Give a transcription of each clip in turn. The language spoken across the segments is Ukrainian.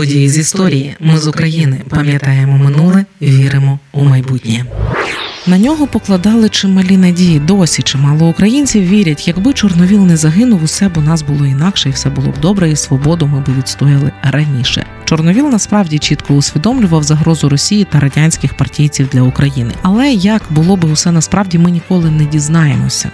Події з історії. Ми з України пам'ятаємо минуле, віримо у майбутнє. На нього покладали чималі надії. Досі чимало українців вірять, якби Чорновіл не загинув, усе б у нас було інакше, і все було б добре, і свободу ми б відстояли раніше. Чорновіл насправді чітко усвідомлював загрозу Росії та радянських партійців для України. Але як було би усе насправді, ми ніколи не дізнаємося.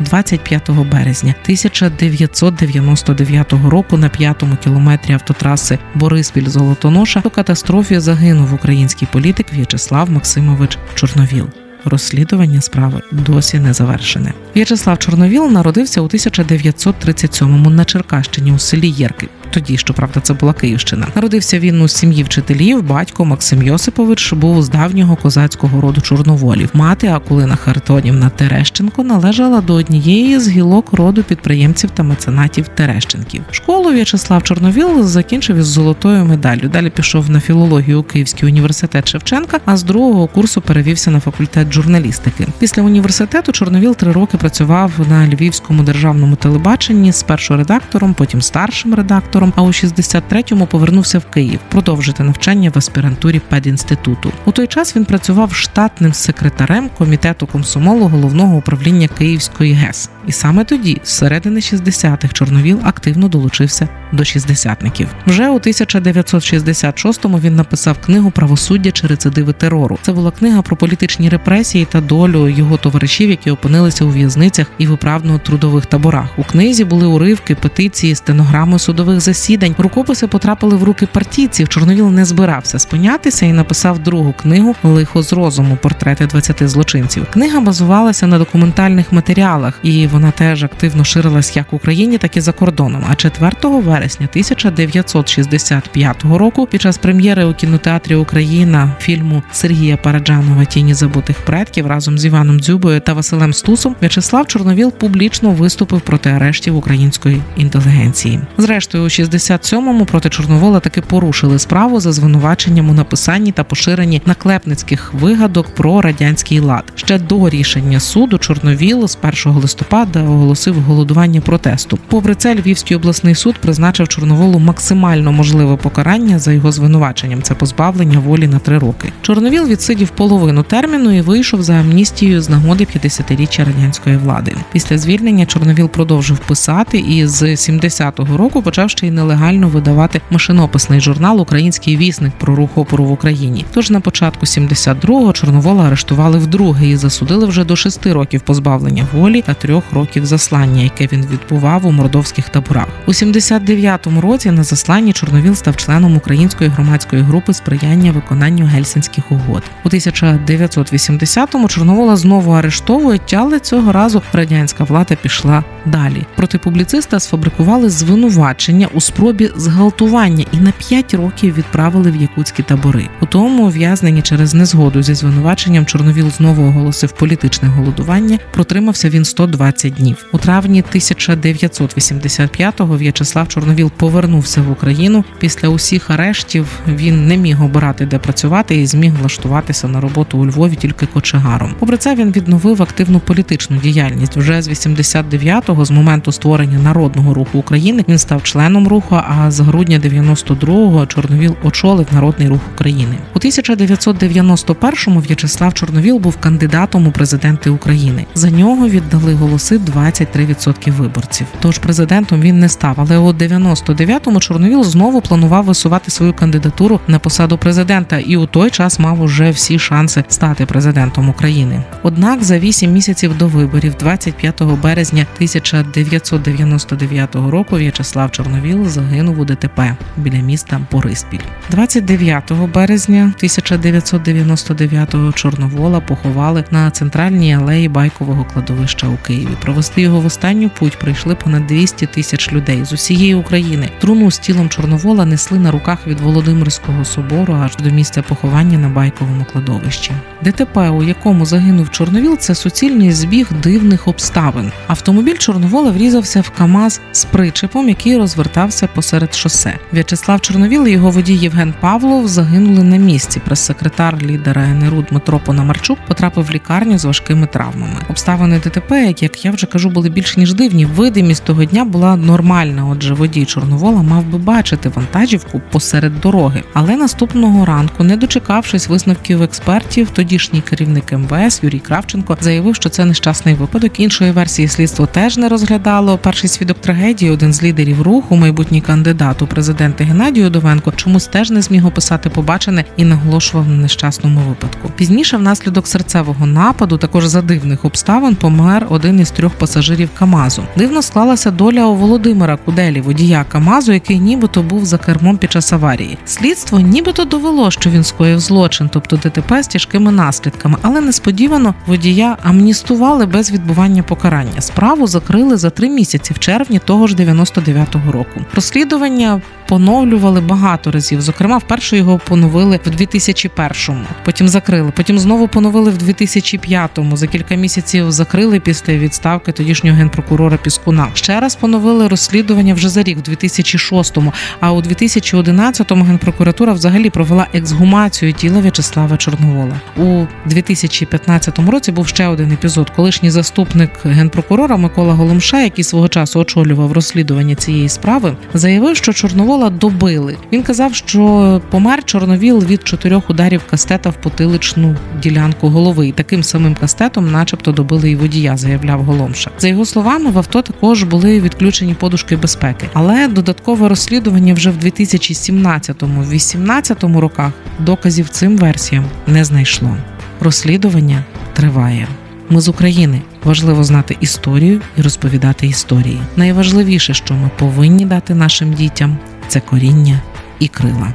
25 березня 1999 року на п'ятому кілометрі автотраси Бориспіль Золотоноша у катастрофі загинув український політик В'ячеслав Максимович Чорновіл. Розслідування справи досі не завершене. В'ячеслав Чорновіл народився у 1937-му на Черкащині у селі Єрки. Тоді, щоправда, це була Київщина. Народився він у сім'ї вчителів. Батько Максим Йосипович був з давнього козацького роду чорноволів. Мати Акулина Харитонівна Терещенко належала до однієї з гілок роду підприємців та меценатів Терещенків. Школу В'ячеслав Чорновіл закінчив із золотою медаллю. Далі пішов на філологію у Київський університет Шевченка, а з другого курсу перевівся на факультет журналістики. Після університету Чорновіл три роки працював на львівському державному телебаченні спершу редактором, потім старшим редактором. А у 63-му повернувся в Київ продовжити навчання в аспірантурі педінституту. У той час він працював штатним секретарем комітету комсомолу головного управління Київської ГЕС. І саме тоді, з середини 60-х, Чорновіл активно долучився до шістдесятників. Вже у 1966-му він написав книгу Правосуддя чи рецидиви терору. Це була книга про політичні репресії та долю його товаришів, які опинилися у в'язницях і виправно-трудових таборах. У книзі були уривки, петиції, стенограми судових засідань. Рукописи потрапили в руки партійців. Чорновіл не збирався спинятися і написав другу книгу Лихо з розуму портрети 20 злочинців. Книга базувалася на документальних матеріалах, і вона теж активно ширилась як в Україні, так і за кордоном. А 4 вересня 1965 року, під час прем'єри у кінотеатрі Україна фільму Сергія Параджанова Тіні забутих предків разом з Іваном Дзюбою та Василем Стусом В'ячеслав Чорновіл публічно виступив проти арештів української інтелігенції. Зрештою, у 67-му проти Чорновола таки порушили справу за звинуваченням у написанні та поширенні наклепницьких вигадок про радянський лад. Ще до рішення суду Чорновіл з 1 листопада оголосив голодування протесту. Попри це, Львівський обласний суд призначив Чорноволу максимально можливе покарання за його звинуваченням. Це позбавлення волі на три роки. Чорновіл відсидів половину терміну і вийшов за амністією з нагоди 50-річчя радянської влади. Після звільнення Чорновіл продовжив писати і з 70-го року почав ще й нелегально видавати машинописний журнал Український вісник про рух опору в Україні. Тож на початку 72-го Чорновола арештували вдруге і засудили вже до шести років позбавлення волі та трьох років заслання, яке він відбував у мордовських таборах. У 79-му році на засланні Чорновіл став членом української громадської групи сприяння виконанню гельсінських угод. У 1980-му Чорновола знову арештовують, але цього разу радянська влада пішла далі. Проти публіциста сфабрикували звинувачення у спробі зґвалтування і на 5 років відправили в якутські табори. У тому ув'язненні через незгоду зі звинуваченням Чорновіл знову оголосив політичне голодування. Протримався він 120 днів. У травні 1985-го В'ячеслав Чорновіл повернувся в Україну. Після усіх арештів він не міг обирати, де працювати, і зміг влаштуватися на роботу у Львові тільки кочегаром. Попри це він відновив активну політичну діяльність. Вже з 89-го, з моменту створення народного руху України, він став членом руху. А з грудня 92-го Чорновіл очолив народний рух України. У 1991-му В'ячеслав Чорновіл був кандидатом у президенти України. За нього віддали голоси 23% виборців. Тож президентом він не став. Але у 99-му Чорновіл знову планував висувати свою кандидатуру на посаду президента, і у той час мав уже всі шанси стати президентом України. Однак за 8 місяців до виборів, 25 березня 1999 року, В'ячеслав Чорновіл загинув у ДТП біля міста Бориспіль. 29 березня 1999-го Чорновола поховали на центральній алеї байкового кладовища у Києві. Провести його в останню путь прийшли понад 200 тисяч людей з усієї України. Труну з тілом Чорновола несли на руках від Володимирського собору аж до місця поховання на байковому кладовищі. ДТП, у якому загинув Чорновіл, це суцільний збіг дивних обставин. Автомобіль Чорновола врізався в КАМАЗ з причепом, який розвертався посеред шосе. В'ячеслав Чорновіл і його водій Євген Павлов загинули на місці. Прес-секретар лідера НРУ Дмитро Пономарчук потрапив в лікарню з важкими травмами. Обставини ДТП, як я вже кажу, були більш ніж дивні. Видимість того дня була нормальна. Отже, водій Чорновола мав би бачити вантажівку посеред дороги. Але наступного ранку, не дочекавшись висновків експертів, тодішній керівник МВС Юрій Кравченко заявив, що це нещасний випадок. Іншої версії слідство теж не розглядало. Перший свідок трагедії, один з лідерів руху, майбутній кандидат у президенти Геннадій Удовенко, чомусь теж не зміг описати побачене і наголошував на нещасному випадку. Пізніше, внаслідок серцевого нападу, також за дивних обставин, помер один із трьох пасажирів Камазу. Дивно склалася доля у Володимира Куделі, водія Камазу, який нібито був за кермом під час аварії. Слідство нібито довело, що він скоїв злочин, тобто ДТП з тяжкими наслідками, але несподівано водія амністували без відбування покарання. Справу закрили за три місяці в червні того ж 99-го року. Розслідування поновлювали багато разів. Зокрема, вперше його поновили в 2001-му, потім закрили, потім знову поновили в 2005-му. За кілька місяців закрили після відставки тодішнього генпрокурора Піскуна. Ще раз поновили розслідування вже за рік, в 2006-му, А у 2011-му генпрокуратура взагалі провела ексгумацію тіла В'ячеслава Чорновола. У 2015 році був ще один епізод. Колишній заступник генпрокурора Микола Голомша, який свого часу очолював розслідування цієї справи, заявив, що Чорновола добили. Він казав, що помер Чорновіл від чотирьох ударів кастета в потиличну ділянку голови, і таким самим кастетом, начебто, добили і водія, заявляв Голомша. За його словами, в авто також були відключені подушки безпеки, але додаткове розслідування вже в 2017-2018 роках доказів цим версіям не знайшло. Розслідування триває. Ми з України важливо знати історію і розповідати історії. Найважливіше, що ми повинні дати нашим дітям, це коріння і крила.